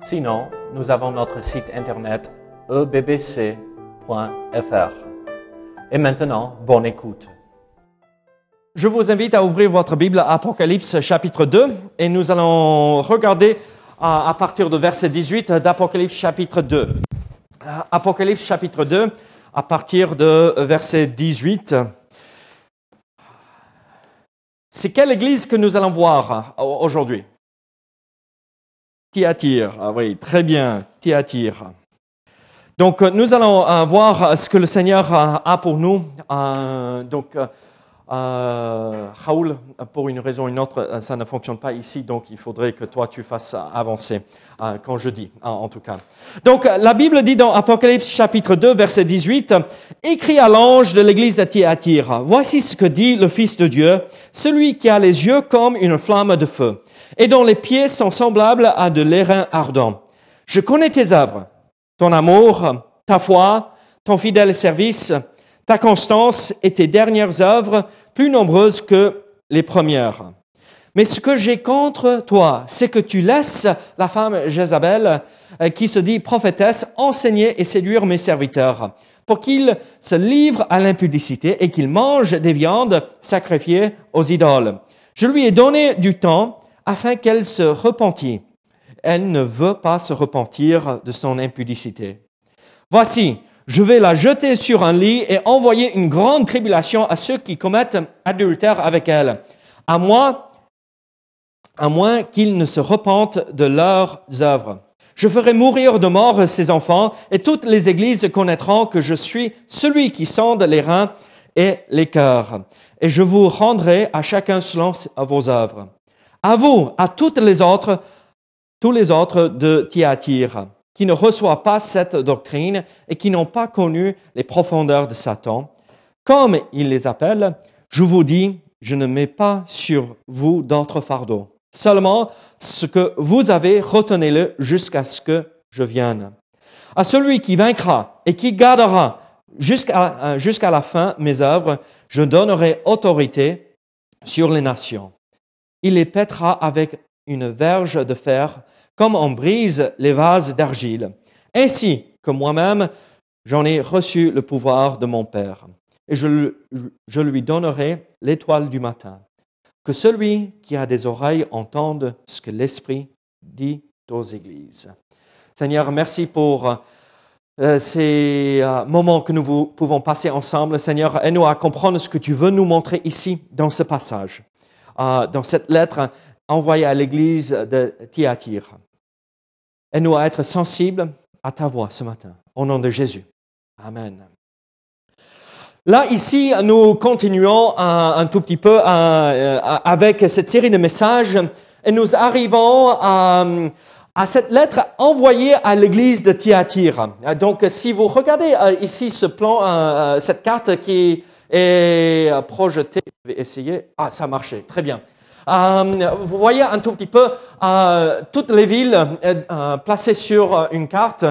Sinon, nous avons notre site internet ebbc.fr. Et maintenant, bonne écoute. Je vous invite à ouvrir votre Bible à Apocalypse chapitre 2 et nous allons regarder à, à partir de verset 18 d'Apocalypse chapitre 2. Apocalypse chapitre 2 à partir de verset 18. C'est quelle église que nous allons voir aujourd'hui? Thyatire. Ah oui, très bien, Thyatire. Donc, nous allons euh, voir ce que le Seigneur a pour nous. Euh, donc, euh, Raoul, pour une raison ou une autre, ça ne fonctionne pas ici, donc il faudrait que toi tu fasses avancer, quand je dis, en tout cas. Donc, la Bible dit dans Apocalypse chapitre 2, verset 18, Écrit à l'ange de l'église de Thyatire, Voici ce que dit le Fils de Dieu, celui qui a les yeux comme une flamme de feu et dont les pieds sont semblables à de l'airain ardent. Je connais tes œuvres, ton amour, ta foi, ton fidèle service, ta constance et tes dernières œuvres, plus nombreuses que les premières. Mais ce que j'ai contre toi, c'est que tu laisses la femme Jézabel, euh, qui se dit prophétesse, enseigner et séduire mes serviteurs, pour qu'ils se livrent à l'impudicité et qu'ils mangent des viandes sacrifiées aux idoles. Je lui ai donné du temps afin qu'elle se repentit. Elle ne veut pas se repentir de son impudicité. Voici, je vais la jeter sur un lit et envoyer une grande tribulation à ceux qui commettent adultère avec elle, à moins, à moins qu'ils ne se repentent de leurs œuvres. Je ferai mourir de mort ses enfants, et toutes les églises connaîtront que je suis celui qui sonde les reins et les cœurs. Et je vous rendrai à chacun selon vos œuvres à vous, à toutes les autres, tous les autres de Thyatire, qui ne reçoivent pas cette doctrine et qui n'ont pas connu les profondeurs de Satan, comme il les appelle, je vous dis, je ne mets pas sur vous d'autres fardeaux. Seulement ce que vous avez, retenez-le jusqu'à ce que je vienne. À celui qui vaincra et qui gardera jusqu'à jusqu'à la fin mes œuvres, je donnerai autorité sur les nations il les pètera avec une verge de fer, comme on brise les vases d'argile. Ainsi que moi-même, j'en ai reçu le pouvoir de mon Père. Et je, lui donnerai l'étoile du matin. Que celui qui a des oreilles entende ce que l'Esprit dit aux églises. Seigneur, merci pour euh, ces euh, moments que nous pouvons passer ensemble. Seigneur, aide-nous à comprendre ce que tu veux nous montrer ici dans ce passage. Euh, dans cette lettre envoyée à l'église de Thyatire. Et nous à être sensibles à ta voix ce matin, au nom de Jésus. Amen. Là, ici, nous continuons un, tout petit peu euh, avec cette série de messages et nous arrivons à, à cette lettre envoyée à l'église de Thyatire. Donc, si vous regardez euh, ici ce plan, cette carte qui et euh, projeter. Je vais essayer. Ah, ça a marché. Très bien. Euh, vous voyez un tout petit peu euh, toutes les villes euh, placées sur une carte.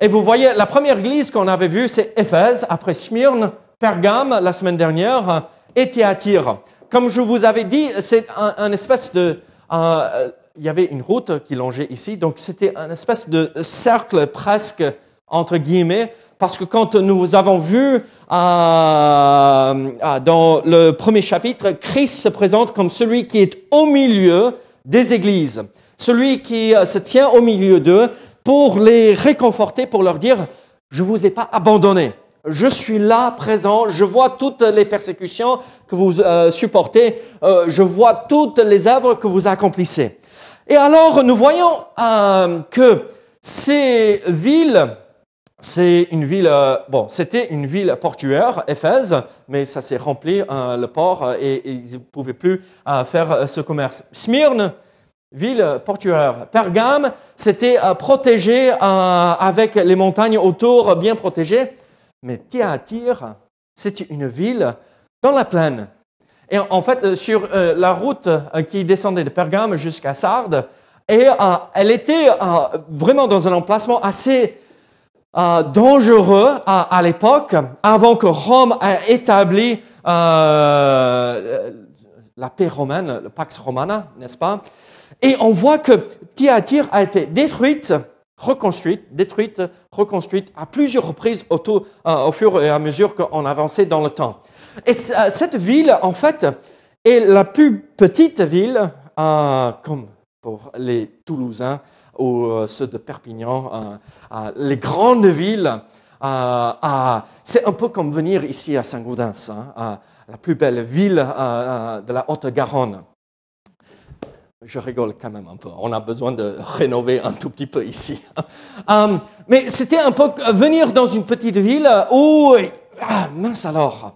Et vous voyez, la première église qu'on avait vue, c'est Éphèse, après Smyrne, Pergame la semaine dernière, et Thyatire. Comme je vous avais dit, c'est un, un, espèce de... il y avait une route qui longeait ici, donc c'était un espèce de cercle presque, entre guillemets, parce que quand nous avons vu euh, euh, dans le premier chapitre, Christ se présente comme celui qui est au milieu des églises, celui qui euh, se tient au milieu d'eux pour les réconforter, pour leur dire, je vous ai pas abandonné. Je suis là, présent. Je vois toutes les persécutions que vous supportez. je vois toutes les œuvres que vous accomplissez. Et alors, nous voyons que ces villes c'est une ville, euh, bon, c'était une ville portuaire, Éphèse, mais ça s'est rempli, euh, le port, euh, et, ils ne pouvaient plus faire ce commerce. Smyrne, ville portuaire. Pergame, c'était protégé avec les montagnes autour bien protégées. Mais Thyatire, c'était une ville dans la plaine. Et en fait, sur la route qui descendait de Pergame jusqu'à Sardes, et elle était vraiment dans un emplacement assez euh, dangereux à, l'époque, avant que Rome ait établi euh, la paix romaine, le Pax Romana, n'est-ce pas? Et on voit que Thyatire a été détruite, reconstruite, détruite, reconstruite à plusieurs reprises au, euh, au fur et à mesure qu'on avançait dans le temps. Et cette ville, en fait, est la plus petite ville, comme pour les Toulousains, ou euh, ceux de Perpignan, euh, euh, les grandes villes. c'est un peu comme venir ici à Saint-Gaudens, hein, la plus belle ville de la Haute-Garonne. Je rigole quand même un peu. On a besoin de rénover un tout petit peu ici. mais c'était un peu venir dans une petite ville où, ah, mince alors,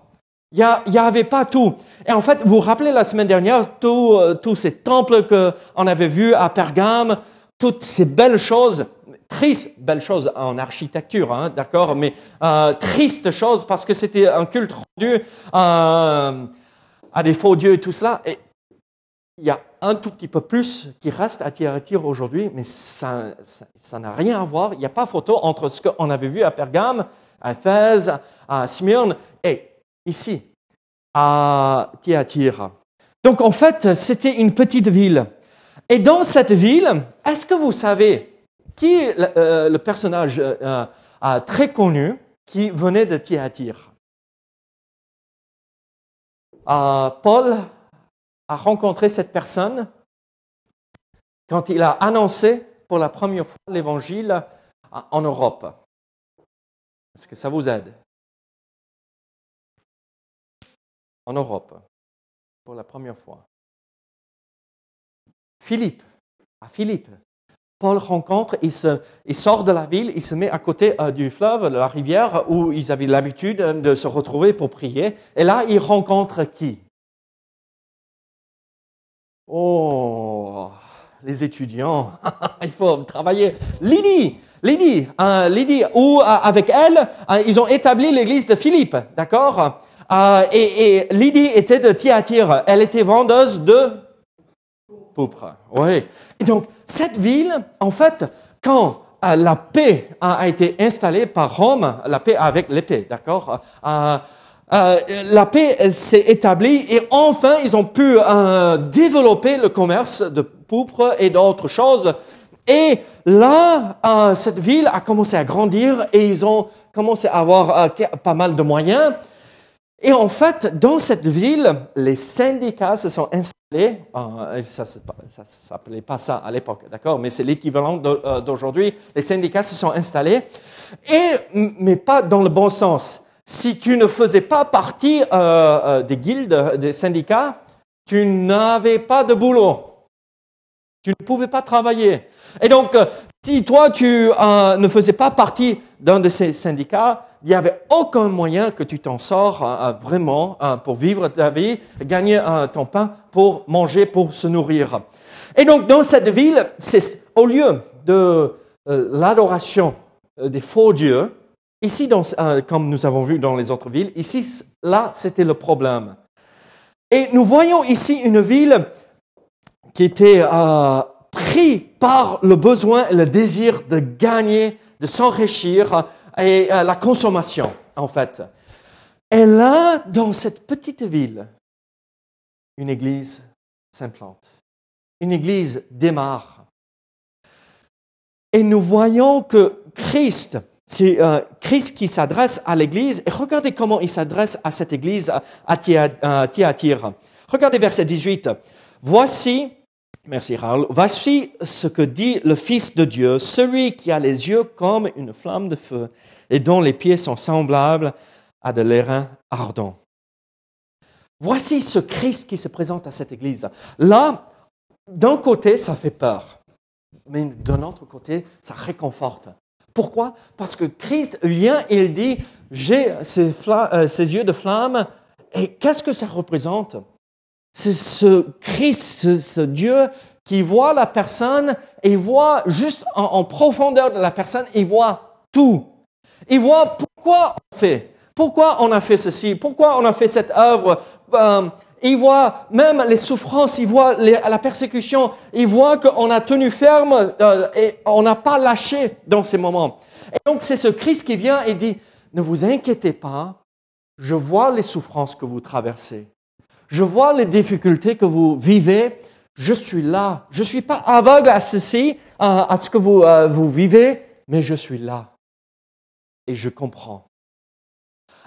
il n'y avait pas tout. Et en fait, vous vous rappelez la semaine dernière, tous ces temples qu'on avait vus à Pergame, toutes ces belles choses, tristes belles choses en architecture, hein, d'accord, mais euh, tristes choses parce que c'était un culte rendu euh, à des faux dieux et tout cela. Et il y a un tout petit peu plus qui reste à Thyatire aujourd'hui, mais ça n'a rien à voir. Il n'y a pas photo entre ce qu'on avait vu à Pergame, à Éphèse, à Smyrne et ici, à Thyatire. Donc en fait, c'était une petite ville. Et dans cette ville, est-ce que vous savez qui est le, euh, personnage euh, euh, très connu qui venait de Thyatire Paul a rencontré cette personne quand il a annoncé pour la première fois l'évangile en Europe. Est-ce que ça vous aide? En Europe, pour la première fois. Philippe, à Philippe. Paul rencontre, il, sort de la ville, il se met à côté euh, du fleuve, la rivière, où ils avaient l'habitude de se retrouver pour prier. Et là, il rencontre qui? Oh, les étudiants, il faut travailler. Lydie, Lydie, hein, Lydie, où euh, avec elle, euh, ils ont établi l'église de Philippe, d'accord? Et, et Lydie était de Thyatire, elle était vendeuse de oui. Et donc, cette ville, en fait, quand euh, la paix a été installée par Rome, la paix avec l'épée, d'accord euh, euh, La paix s'est établie et enfin, ils ont pu développer le commerce de pourpre et d'autres choses. Et là, cette ville a commencé à grandir et ils ont commencé à avoir pas mal de moyens. Et en fait, dans cette ville, les syndicats se sont installés, euh, ça ne s'appelait pas ça à l'époque, d'accord, mais c'est l'équivalent euh, d'aujourd'hui, les syndicats se sont installés, mais pas dans le bon sens. Si tu ne faisais pas partie euh, des guildes, des syndicats, tu n'avais pas de boulot. Tu ne pouvais pas travailler. Et donc, si toi, tu ne faisais pas partie d'un de ces syndicats, il n'y avait aucun moyen que tu t'en sors euh, euh, vraiment euh, pour vivre ta vie, gagner ton pain pour manger, pour se nourrir. Et donc dans cette ville, au lieu de l'adoration des faux dieux, ici, comme nous avons vu dans les autres villes, ici, là, c'était le problème. Et nous voyons ici une ville qui était prise par le besoin et le désir de gagner, de s'enrichir, et euh, la consommation, en fait. Et là, dans cette petite ville, une église s'implante. Une église démarre. Et nous voyons que Christ, c'est euh, Christ qui s'adresse à l'église. Et regardez comment il s'adresse à cette église à Thyatire. Regardez verset 18. Voici, Merci Raoul. Voici ce que dit le Fils de Dieu, celui qui a les yeux comme une flamme de feu et dont les pieds sont semblables à de l'airain ardent. Voici ce Christ qui se présente à cette église. Là, d'un côté, ça fait peur, mais d'un autre côté, ça réconforte. Pourquoi? Parce que Christ vient il dit, j'ai ces, euh, ces yeux de flamme, et qu'est-ce que ça représente? C'est ce Christ, ce, Dieu qui voit la personne et voit juste en, profondeur de la personne, il voit tout. Il voit pourquoi on fait, pourquoi on a fait ceci, pourquoi on a fait cette œuvre? Euh, il voit même les souffrances, il voit la persécution, il voit qu'on a tenu ferme euh, et on n'a pas lâché dans ces moments. Et donc c'est ce Christ qui vient et dit, ne vous inquiétez pas, je vois les souffrances que vous traversez. Je vois les difficultés que vous vivez. Je suis là. Je suis pas aveugle à ceci, à, ce que vous, euh, vous vivez, mais je suis là. Et je comprends.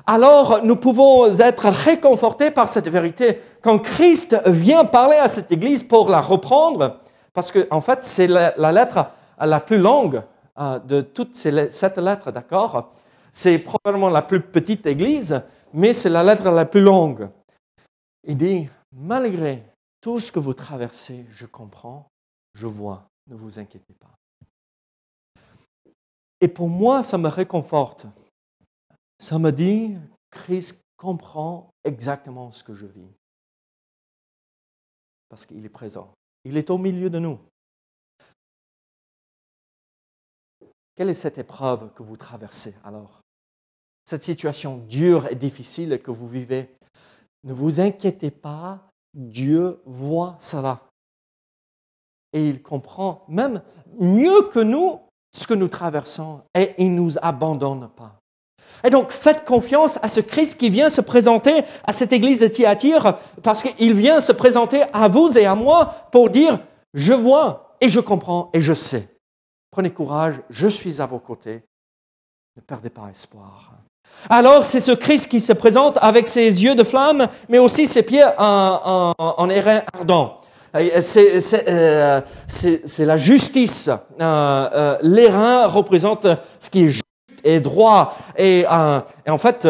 Alors, nous pouvons être réconfortés par cette vérité. Quand Christ vient parler à cette église pour la reprendre, parce que, en fait, c'est la, lettre la plus longue euh, de toutes ces, cette lettre, d'accord? C'est probablement la plus petite église, mais c'est la lettre la plus longue. Il dit, malgré tout ce que vous traversez, je comprends, je vois, ne vous inquiétez pas. Et pour moi, ça me réconforte. Ça me dit, Christ comprend exactement ce que je vis. Parce qu'il est présent. Il est au milieu de nous. Quelle est cette épreuve que vous traversez alors? Cette situation dure et difficile que vous vivez, ne vous inquiétez pas, Dieu voit cela. Et il comprend même mieux que nous ce que nous traversons et il ne nous abandonne pas. Et donc faites confiance à ce Christ qui vient se présenter à cette église de Thyatire parce qu'il vient se présenter à vous et à moi pour dire je vois et je comprends et je sais. Prenez courage, je suis à vos côtés. Ne perdez pas espoir. Alors c'est ce Christ qui se présente avec ses yeux de flamme, mais aussi ses pieds en, en, airain ardent. C'est euh, la justice. Euh, euh, L'airain représente ce qui est juste et droit et, euh, et en fait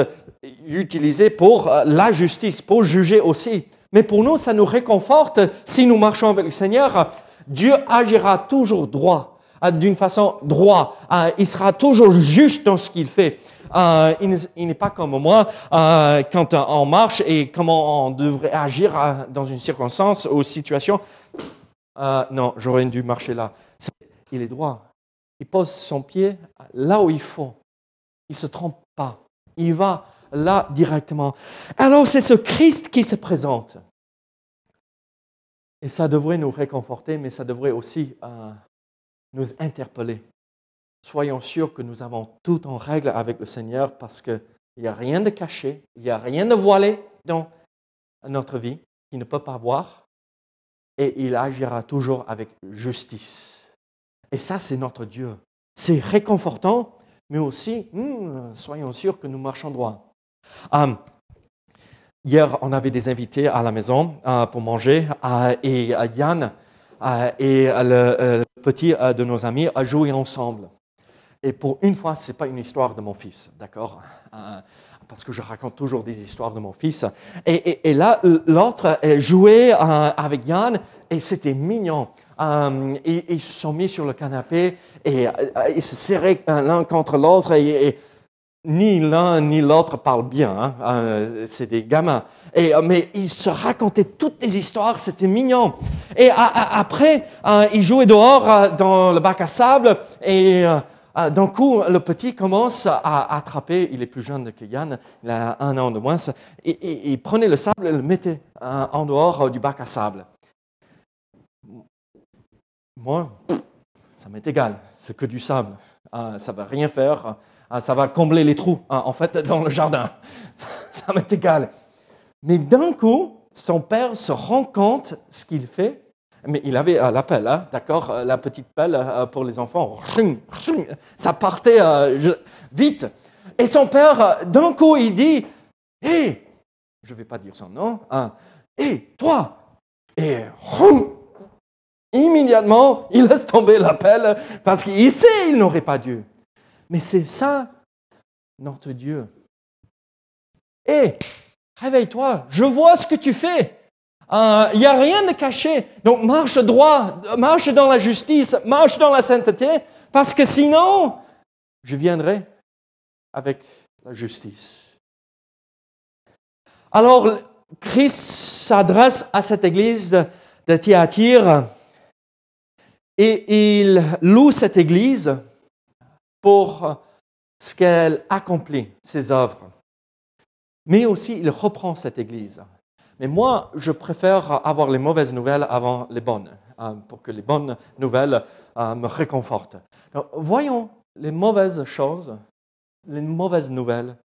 utilisé pour la justice, pour juger aussi. Mais pour nous, ça nous réconforte si nous marchons avec le Seigneur. Dieu agira toujours droit, d'une façon droit. Il sera toujours juste dans ce qu'il fait. Euh, il n'est pas comme moi euh, quand on marche et comment on devrait agir euh, dans une circonstance ou situation. non, j'aurais dû marcher là. Il est droit. Il pose son pied là où il faut. Il se trompe pas. Il va là directement. Alors c'est ce Christ qui se présente. Et ça devrait nous réconforter, mais ça devrait aussi nous interpeller soyons sûrs que nous avons tout en règle avec le Seigneur parce qu'il n'y a rien de caché, il n'y a rien de voilé dans notre vie qu'il ne peut pas voir et il agira toujours avec justice. Et ça, c'est notre Dieu. C'est réconfortant, mais aussi, hmm, soyons sûrs que nous marchons droit. Hum, hier, on avait des invités à la maison euh, pour manger euh, et euh, Yann et le, petit de nos amis a joué ensemble. Et pour une fois, ce n'est pas une histoire de mon fils, d'accord euh, Parce que je raconte toujours des histoires de mon fils. Et, là, l'autre jouait euh, avec Yann et c'était mignon. Euh, ils se sont mis sur le canapé et ils se serraient l'un contre l'autre et, ni l'un ni l'autre parlent bien. Hein. c'est des gamins. Mais ils se racontaient toutes des histoires, c'était mignon. Et après, ils jouaient dehors dans le bac à sable et ah, d'un coup, le petit commence à attraper, il est plus jeune que Yann, il a un an de moins, et, il prenait le sable et le mettait euh, en dehors du bac à sable. Moi, ça m'est égal, c'est que du sable, ah, ça va rien faire, ah, ça va combler les trous, en fait, dans le jardin. ça m'est égal. Mais d'un coup, son père se rend compte ce qu'il fait mais il avait euh, la pelle, hein, d'accord euh, La petite pelle euh, pour les enfants. Ça partait vite. Et son père, d'un coup, il dit Hé Je ne vais pas dire son nom. Hein, Hé, toi Et immédiatement, il laisse tomber la pelle parce qu'il sait il n'aurait pas dû. Mais c'est ça, notre Dieu. Hé, réveille-toi, je vois ce que tu fais. Il euh, n'y a rien de caché. Donc marche droit, marche dans la justice, marche dans la sainteté, parce que sinon, je viendrai avec la justice. Alors, Christ s'adresse à cette église de, de Thyatire Et il loue cette église pour ce qu'elle accomplit, ses œuvres. Mais aussi, il reprend cette église. Mais moi, je préfère avoir les mauvaises nouvelles avant les bonnes, hein, pour que les bonnes nouvelles euh, me réconfortent. voyons les mauvaises choses, les mauvaises nouvelles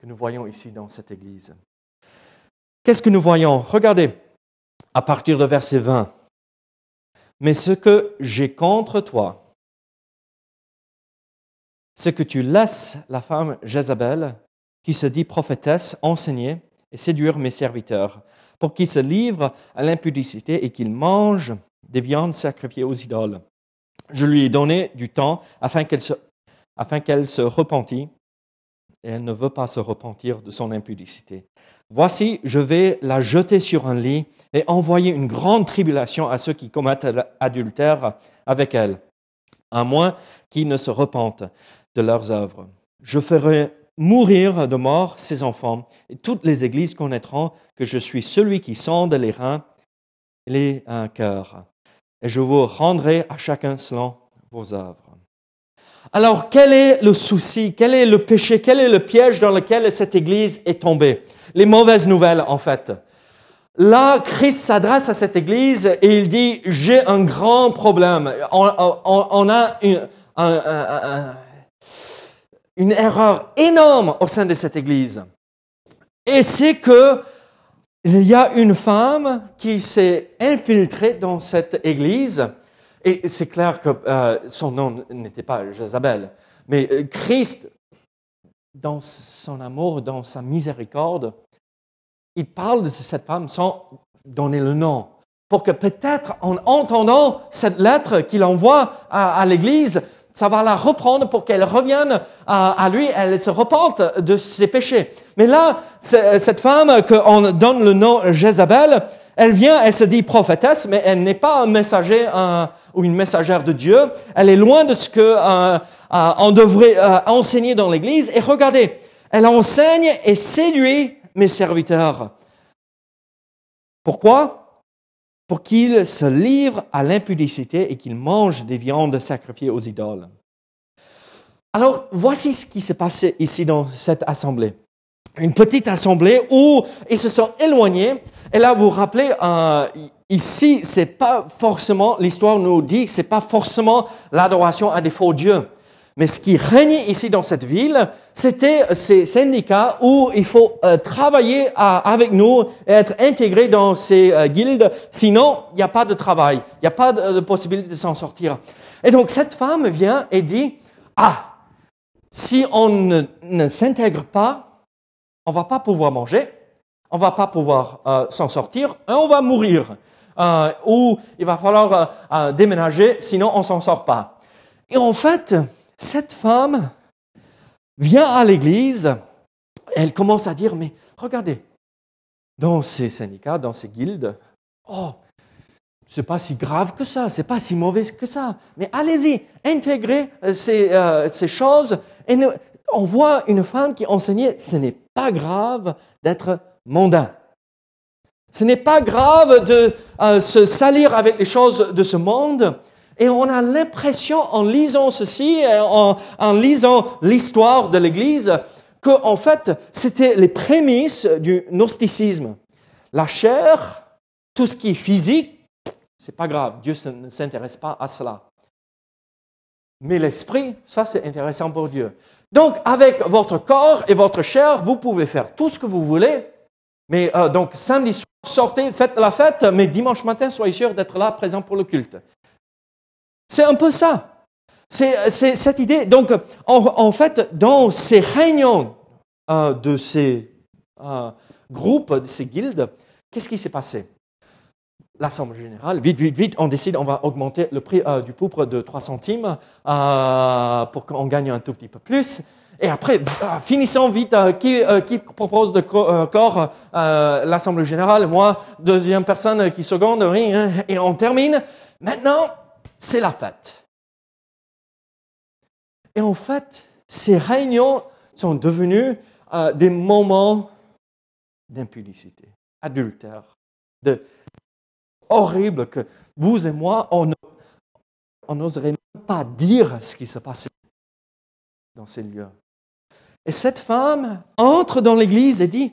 que nous voyons ici dans cette église. Qu'est-ce que nous voyons? Regardez, à partir de verset 20. Mais ce que j'ai contre toi, c'est que tu laisses la femme Jézabel, qui se dit prophétesse, enseigner et séduire mes serviteurs, pour qu'ils se livrent à l'impudicité et qu'ils mangent des viandes sacrifiées aux idoles. Je lui ai donné du temps afin qu'elle se, afin se repentît, et elle ne veut pas se repentir de son impudicité. Voici, je vais la jeter sur un lit et envoyer une grande tribulation à ceux qui commettent l'adultère avec elle, à moins qu'ils ne se repentent de leurs œuvres. Je ferai mourir de mort ses enfants, et toutes les églises connaîtront que je suis celui qui sonde les reins et les cœurs, et je vous rendrai à chacun selon vos œuvres. Alors, quel est le souci, quel est le péché, quel est le piège dans lequel cette église est tombée? Les mauvaises nouvelles, en fait. Là, Christ s'adresse à cette église et il dit, j'ai un grand problème. On, a une, une erreur énorme au sein de cette église. Et c'est que il y a une femme qui s'est infiltrée dans cette église. Et c'est clair que euh, son nom n'était pas Jézabel, mais euh, Christ, dans son amour, dans sa miséricorde, il parle de cette femme sans donner le nom. Pour que peut-être en entendant cette lettre qu'il envoie à, l'Église, ça va la reprendre pour qu'elle revienne à, lui, elle se repente de ses péchés. Mais là, cette femme qu'on donne le nom Jézabel, elle vient, elle se dit prophétesse, mais elle n'est pas un messager ou une messagère de Dieu. Elle est loin de ce que euh, euh, on devrait euh, enseigner dans l'Église. Et regardez, elle enseigne et séduit mes serviteurs. Pourquoi? Pour qu'ils se livrent à l'impudicité et qu'ils mangent des viandes sacrifiées aux idoles. Alors, voici ce qui s'est passé ici dans cette assemblée. Une petite assemblée où ils se sont éloignés. Et là, vous vous rappelez, euh, ici, c'est pas forcément, l'histoire nous dit, c'est pas forcément l'adoration à des faux dieux. Mais ce qui régnait ici dans cette ville, c'était ces syndicats où il faut euh, travailler avec nous et être intégré dans ces euh, guildes. Sinon, il n'y a pas de travail, il n'y a pas de, possibilité de s'en sortir. Et donc cette femme vient et dit, ah, si on ne, s'intègre pas, on va pas pouvoir manger, on va pas pouvoir euh, s'en sortir on va mourir. ou il va falloir déménager, sinon on s'en sort pas. Et en fait, cette femme vient à l'église, elle commence à dire, mais regardez, dans ces syndicats, dans ces guildes, oh, c'est pas si grave que ça, c'est pas si mauvais que ça. Mais allez-y, intégrez euh, ces, euh, ces choses. Et on voit une femme qui enseignait, ce n'est pas grave d'être mondain. Ce n'est pas grave de euh, se salir avec les choses de ce monde. Et on a l'impression, en lisant ceci, en, en lisant l'histoire de l'Église, que en fait, c'était les prémices du gnosticisme. La chair, tout ce qui est physique, c'est pas grave. Dieu ne s'intéresse pas à cela. Mais l'esprit, ça c'est intéressant pour Dieu. Donc, avec votre corps et votre chair, vous pouvez faire tout ce que vous voulez. Mais euh, donc, samedi soir, sortez, faites la fête, mais dimanche matin, soyez sûr d'être là, présent pour le culte. C'est un peu ça. C'est cette idée. Donc, en, fait, dans ces réunions euh, de ces euh, groupes, de ces guildes, qu'est-ce qui s'est passé? L'Assemblée générale, vite, vite, vite, on décide, on va augmenter le prix euh, du poupre de 3 centimes pour qu'on gagne un tout petit peu plus. Et après, finissons vite, qui, propose de clore l'Assemblée générale? Moi, deuxième personne qui seconde, et on termine. Maintenant, c'est la fête. Et en fait, ces réunions sont devenues euh, des moments d'impudicité, adultère, de horrible que vous et moi, on, n'oserait même pas dire ce qui se passait dans ces lieux. Et cette femme entre dans l'église et dit,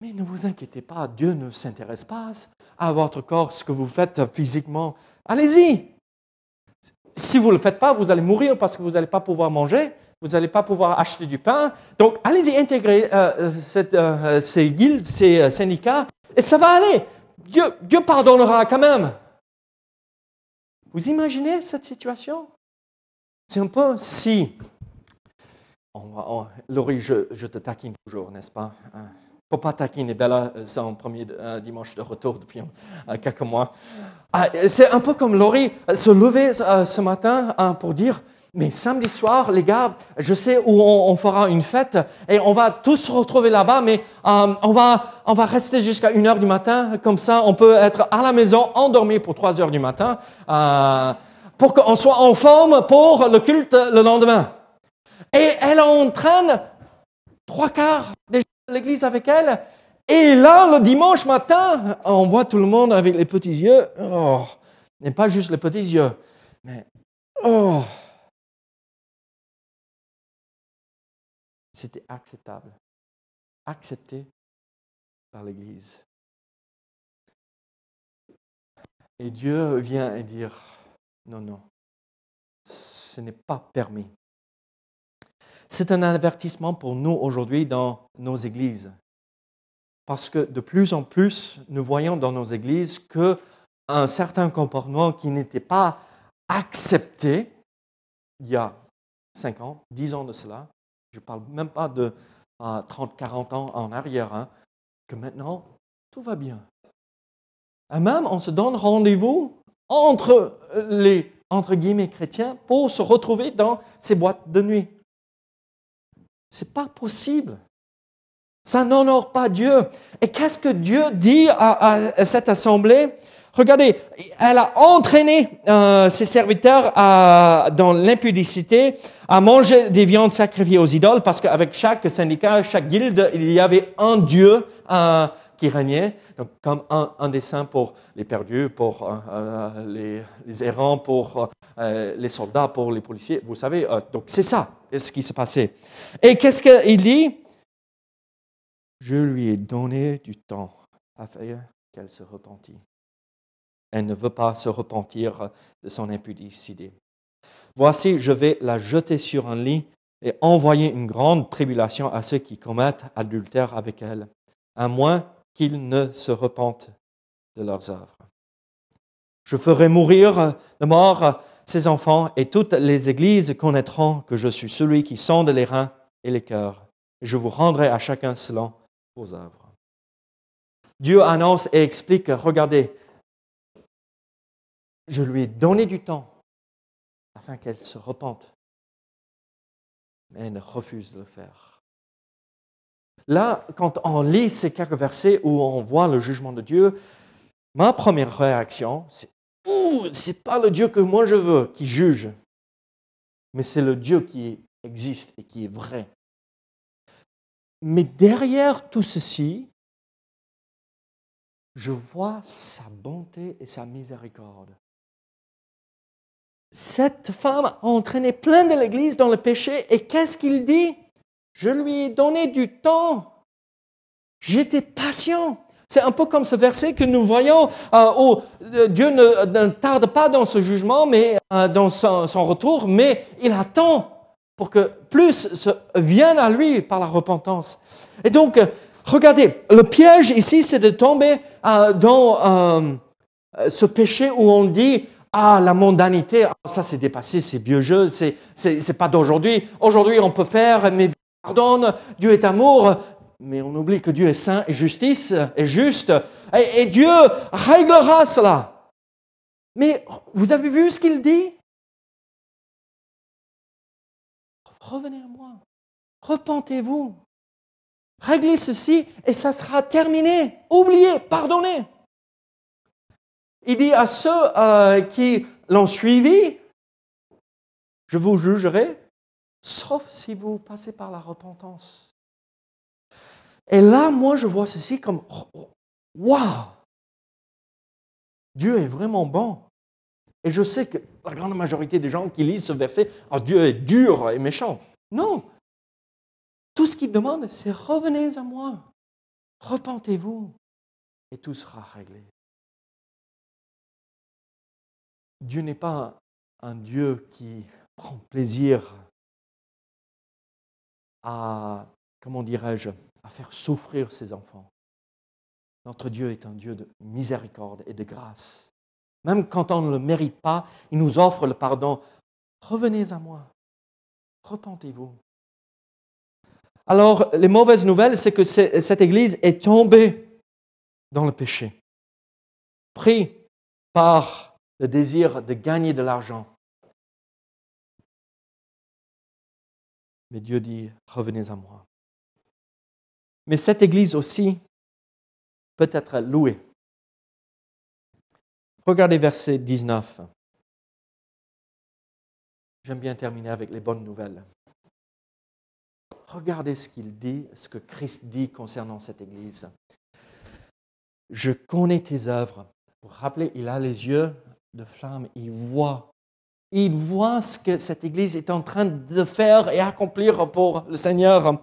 mais ne vous inquiétez pas, Dieu ne s'intéresse pas à votre corps, ce que vous faites physiquement. Allez-y. Si vous ne le faites pas, vous allez mourir parce que vous n'allez pas pouvoir manger, vous n'allez pas pouvoir acheter du pain. Donc, allez-y intégrer euh, cette, euh, ces guildes, ces euh, syndicats, et ça va aller. Dieu, pardonnera quand même. Vous imaginez cette situation? C'est un peu si. Laurie, je, je, te taquine toujours, n'est-ce pas? Hein? Faut pas taquiner Bella, un premier dimanche de retour depuis quelques mois. Ah, c'est un peu comme Laurie se lever ce matin hein, pour dire mais samedi soir, les gars, je sais où on, fera une fête et on va tous se retrouver là-bas, mais euh, on va on va rester jusqu'à une heure du matin, comme ça on peut être à la maison endormi pour trois heures du matin, euh, pour qu'on soit en forme pour le culte le lendemain. Et elle entraîne trois quarts des l'église avec elle. Et là, le dimanche matin, on voit tout le monde avec les petits yeux. Oh, et pas juste les petits yeux, mais oh. c'était acceptable, accepté par l'Église. Et Dieu vient et dire, non, non, ce n'est pas permis. C'est un avertissement pour nous aujourd'hui dans nos églises. Parce que de plus en plus, nous voyons dans nos églises que un certain comportement qui n'était pas accepté il y a 5 ans, 10 ans de cela, je ne parle même pas de 30, 40 ans en arrière, hein, que maintenant, tout va bien. Et même, on se donne rendez-vous entre les, entre guillemets, chrétiens pour se retrouver dans ces boîtes de nuit. Ce n'est pas possible. Ça n'honore pas Dieu. Et qu'est-ce que Dieu dit à cette assemblée? Regardez, elle a entraîné euh, ses serviteurs à, dans l'impudicité à manger des viandes sacrifiées aux idoles parce qu'avec chaque syndicat, chaque guilde, il y avait un dieu qui régnait. Comme un, un des saints pour les perdus, pour euh, euh les, errants, pour euh, les soldats, pour les policiers. Vous savez, donc c'est ça ce qui s'est passé. Et qu'est-ce qu'il dit? Je lui ai donné du temps afin qu'elle se repentit. Elle ne veut pas se repentir de son impudicité. Voici, je vais la jeter sur un lit et envoyer une grande tribulation à ceux qui commettent adultère avec elle, à moins qu'ils ne se repentent de leurs œuvres. Je ferai mourir de mort ses enfants et toutes les églises connaîtront que je suis celui qui sonde les reins et les cœurs, je vous rendrai à chacun selon vos œuvres. Dieu annonce et explique, regardez, je lui ai donné du temps afin qu'elle se repente. Mais elle refuse de le faire. Là, quand on lit ces quelques versets où on voit le jugement de Dieu, ma première réaction, c'est Ouh, c'est pas le Dieu que moi je veux qui juge, mais c'est le Dieu qui existe et qui est vrai. Mais derrière tout ceci, je vois sa bonté et sa miséricorde cette femme a entraîné plein de l'Église dans le péché et qu'est-ce qu'il dit? Je lui ai donné du temps. J'étais patient. C'est un peu comme ce verset que nous voyons euh, où euh, Dieu ne, tarde pas dans ce jugement, mais euh, dans son, retour, mais il attend pour que plus vienne à lui par la repentance. Et donc, regardez, le piège ici, c'est de tomber dans ce péché où on dit ah, la mondanité, ah, ça c'est dépassé, c'est vieux jeu, c'est, pas d'aujourd'hui. Aujourd'hui, on peut faire, mais pardonne, Dieu est amour, mais on oublie que Dieu est saint et justice et juste, et, Dieu réglera cela. Mais vous avez vu ce qu'il dit? Revenez à moi, repentez-vous, réglez ceci et ça sera terminé. Oubliez, pardonnez. Il dit à ceux euh, qui l'ont suivi, je vous jugerai, sauf si vous passez par la repentance. Et là, moi, je vois ceci comme, waouh, Dieu est vraiment bon. Et je sais que la grande majorité des gens qui lisent ce verset, oh, Dieu est dur et méchant. Non. Tout ce qu'il demande, c'est revenez à moi. Repentez-vous. Et tout sera réglé. Dieu n'est pas un Dieu qui prend plaisir à, comment dirais-je, à faire souffrir ses enfants. Notre Dieu est un Dieu de miséricorde et de grâce. Même quand on ne le mérite pas, il nous offre le pardon. Revenez à moi. Repentez-vous. Alors, les mauvaises nouvelles, c'est que cette Église est tombée dans le péché, pris par le désir de gagner de l'argent. Mais Dieu dit, revenez à moi. Mais cette Église aussi peut être louée. Regardez verset 19. J'aime bien terminer avec les bonnes nouvelles. Regardez ce qu'il dit, ce que Christ dit concernant cette Église. Je connais tes œuvres. Vous vous rappelez, il a les yeux de flamme, il voit. Il voit ce que cette Église est en train de faire et accomplir pour le Seigneur.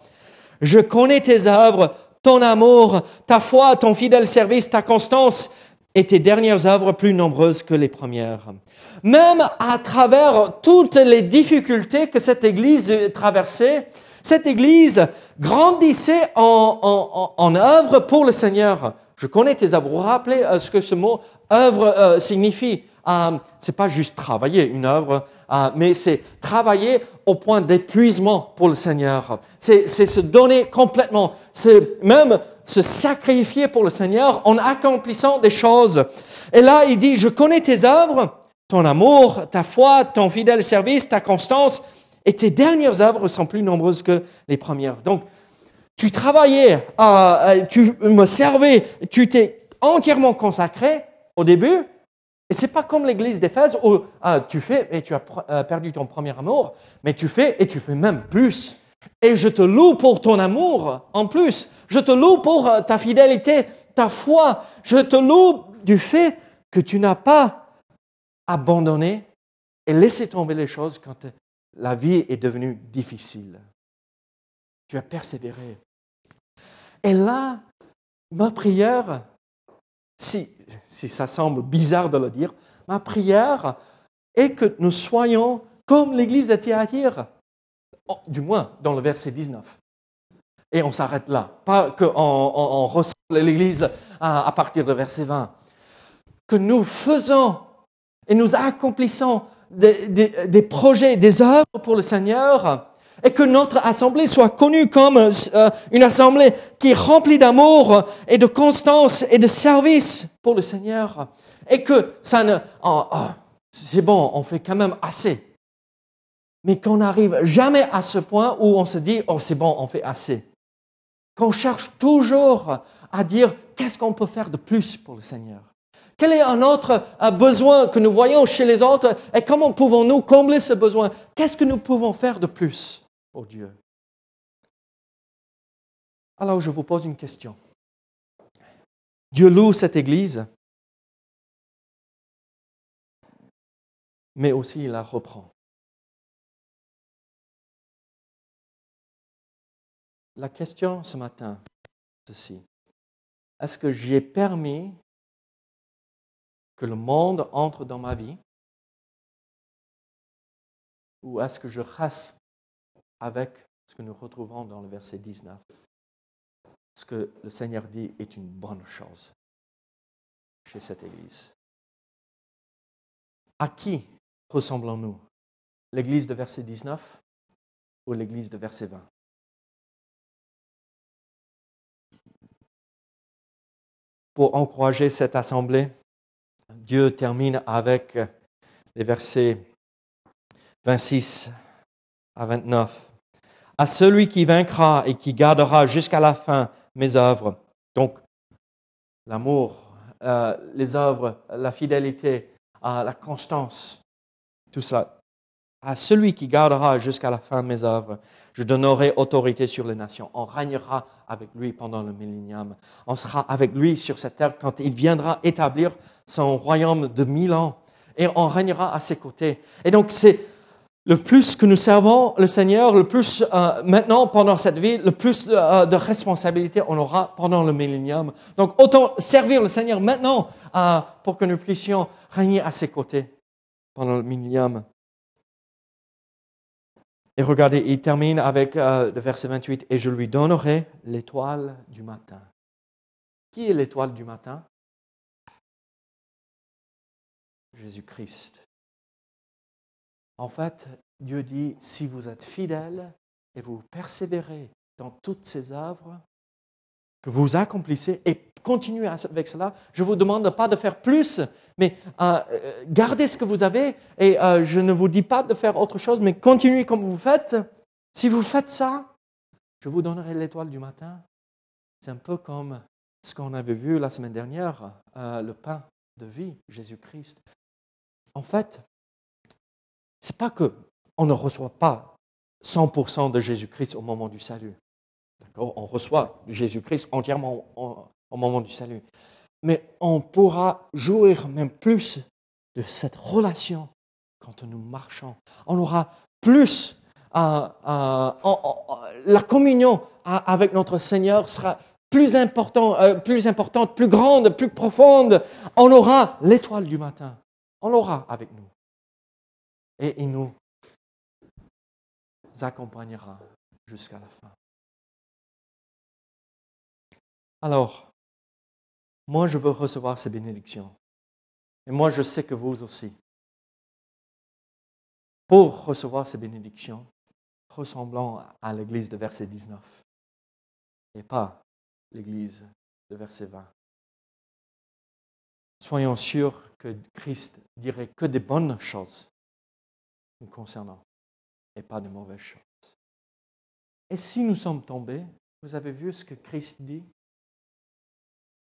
Je connais tes œuvres, ton amour, ta foi, ton fidèle service, ta constance et tes dernières œuvres plus nombreuses que les premières. Même à travers toutes les difficultés que cette Église traversait, cette Église grandissait en, œuvre pour le Seigneur. Je connais tes œuvres. Vous vous rappelez euh, ce que ce mot œuvre euh, signifie? Euh, C'est pas juste travailler une œuvre, euh, mais c'est travailler au point d'épuisement pour le Seigneur. C'est se donner complètement. C'est même se sacrifier pour le Seigneur en accomplissant des choses. Et là, il dit, je connais tes œuvres, ton amour, ta foi, ton fidèle service, ta constance, et tes dernières œuvres sont plus nombreuses que les premières. Donc, tu travaillais, euh, tu me servais, tu t'es entièrement consacré au début. Et c'est pas comme l'église d'Éphèse où euh, tu fais et tu as euh, perdu ton premier amour, mais tu fais et tu fais même plus. Et je te loue pour ton amour en plus. Je te loue pour ta fidélité, ta foi. Je te loue du fait que tu n'as pas abandonné et laissé tomber les choses quand la vie est devenue difficile. Tu as persévéré. Et là, ma prière, si, si ça semble bizarre de le dire, ma prière est que nous soyons comme l'église de Thyatire, oh, du moins dans le verset 19. Et on s'arrête là, pas qu'on on, ressemble l'église à, à partir de verset 20. Que nous faisons et nous accomplissons des, projets, des œuvres pour le Seigneur, et que notre assemblée soit connue comme euh, une assemblée qui est remplie d'amour et de constance et de service pour le Seigneur, et que ça ne, oh, oh, c'est bon, on fait quand même assez, mais qu'on n'arrive jamais à ce point où on se dit, oh c'est bon, on fait assez, qu'on cherche toujours à dire qu'est-ce qu'on peut faire de plus pour le Seigneur? Quel est un autre euh, besoin que nous voyons chez les autres? Et comment pouvons-nous combler ce besoin? Qu'est-ce que nous pouvons faire de plus? Pour Dieu Alors je vous pose une question. Dieu loue cette Église, mais aussi il la reprend. La question ce matin, ceci. Est-ce que j'ai permis que le monde entre dans ma vie? Ou est-ce que je reste avec ce que nous retrouvons dans le verset 19 Ce que le Seigneur dit est une bonne chose chez cette Église. À qui ressemblons-nous? L'Église de verset 19 ou l'Église de verset 20 Pour encourager cette assemblée, Dieu termine avec les versets 26 à 29. À celui qui vaincra et qui gardera jusqu'à la fin mes œuvres, donc l'amour, euh, les œuvres, la fidélité, euh, la constance, tout ça. À celui qui gardera jusqu'à la fin mes œuvres, je donnerai autorité sur les nations. On régnera avec lui pendant le millénium. On sera avec lui sur cette terre quand il viendra établir son royaume de mille ans. et on régnera à ses côtés. Et donc c'est le plus que nous servons le Seigneur, le plus euh, maintenant pendant cette vie, le plus de, euh, de responsabilité on aura pendant le millénium. Donc autant servir le Seigneur maintenant euh, pour que nous puissions régner à ses côtés pendant le millénium. Et regardez, il termine avec le verset 28, et je lui donnerai l'étoile du matin. Qui est l'étoile du matin? Jésus-Christ. En fait, Dieu dit, si vous êtes fidèles et vous persévérez dans toutes ces œuvres, que vous accomplissez et continuez avec cela, je ne vous demande pas de faire plus, mais euh, euh, gardez ce que vous avez et euh, je ne vous dis pas de faire autre chose, mais continuez comme vous faites. Si vous faites ça, je vous donnerai l'étoile du matin. C'est un peu comme ce qu'on avait vu la semaine dernière, le pain de vie, Jésus-Christ. En fait, c'est pas que on ne reçoit pas 100% de Jésus-Christ au moment du salut. On reçoit Jésus-Christ entièrement au, moment du salut. Mais on pourra jouir même plus de cette relation quand nous marchons. On aura plus la communion avec notre Seigneur sera plus, euh, plus importante, plus grande, plus profonde. On aura l'étoile du matin. On l'aura avec nous. Et il nous accompagnera jusqu'à la fin. Alors, moi, je veux recevoir ces bénédictions. Et moi, je sais que vous aussi. Pour recevoir ces bénédictions, ressemblons à l'église de verset 19 et pas l'église de verset 20. Soyons sûrs que Christ dirait que des bonnes choses nous concernant et pas de mauvaises choses. Et si nous sommes tombés, vous avez vu ce que Christ dit?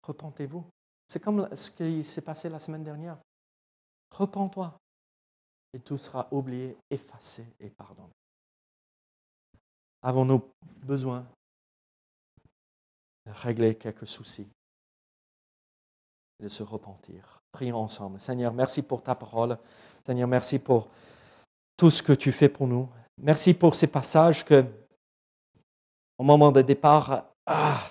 Repentez-vous. C'est comme ce qui s'est passé la semaine dernière. Repends-toi et tout sera oublié, effacé et pardonné. Avons-nous besoin de régler quelques soucis et de se repentir? Prions ensemble. Seigneur, merci pour ta parole. Seigneur, merci pour tout ce que tu fais pour nous. Merci pour ces passages que, au moment de départ, ah,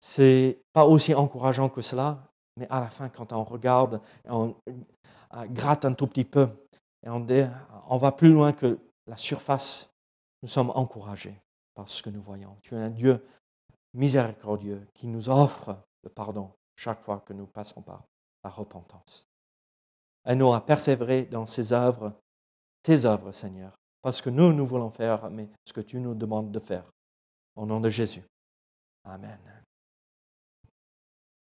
c'est pas aussi encourageant que cela, mais à la fin, quand on regarde, on euh, gratte un tout petit peu, et on, on va plus loin que la surface, nous sommes encouragés par ce que nous voyons. Tu es un Dieu miséricordieux qui nous offre le pardon chaque fois que nous passons par la repentance. Aide-nous à persévérer dans ces œuvres, tes œuvres, Seigneur, parce que nous, nous voulons faire, mais ce que tu nous demandes de faire. Au nom de Jésus. Amen.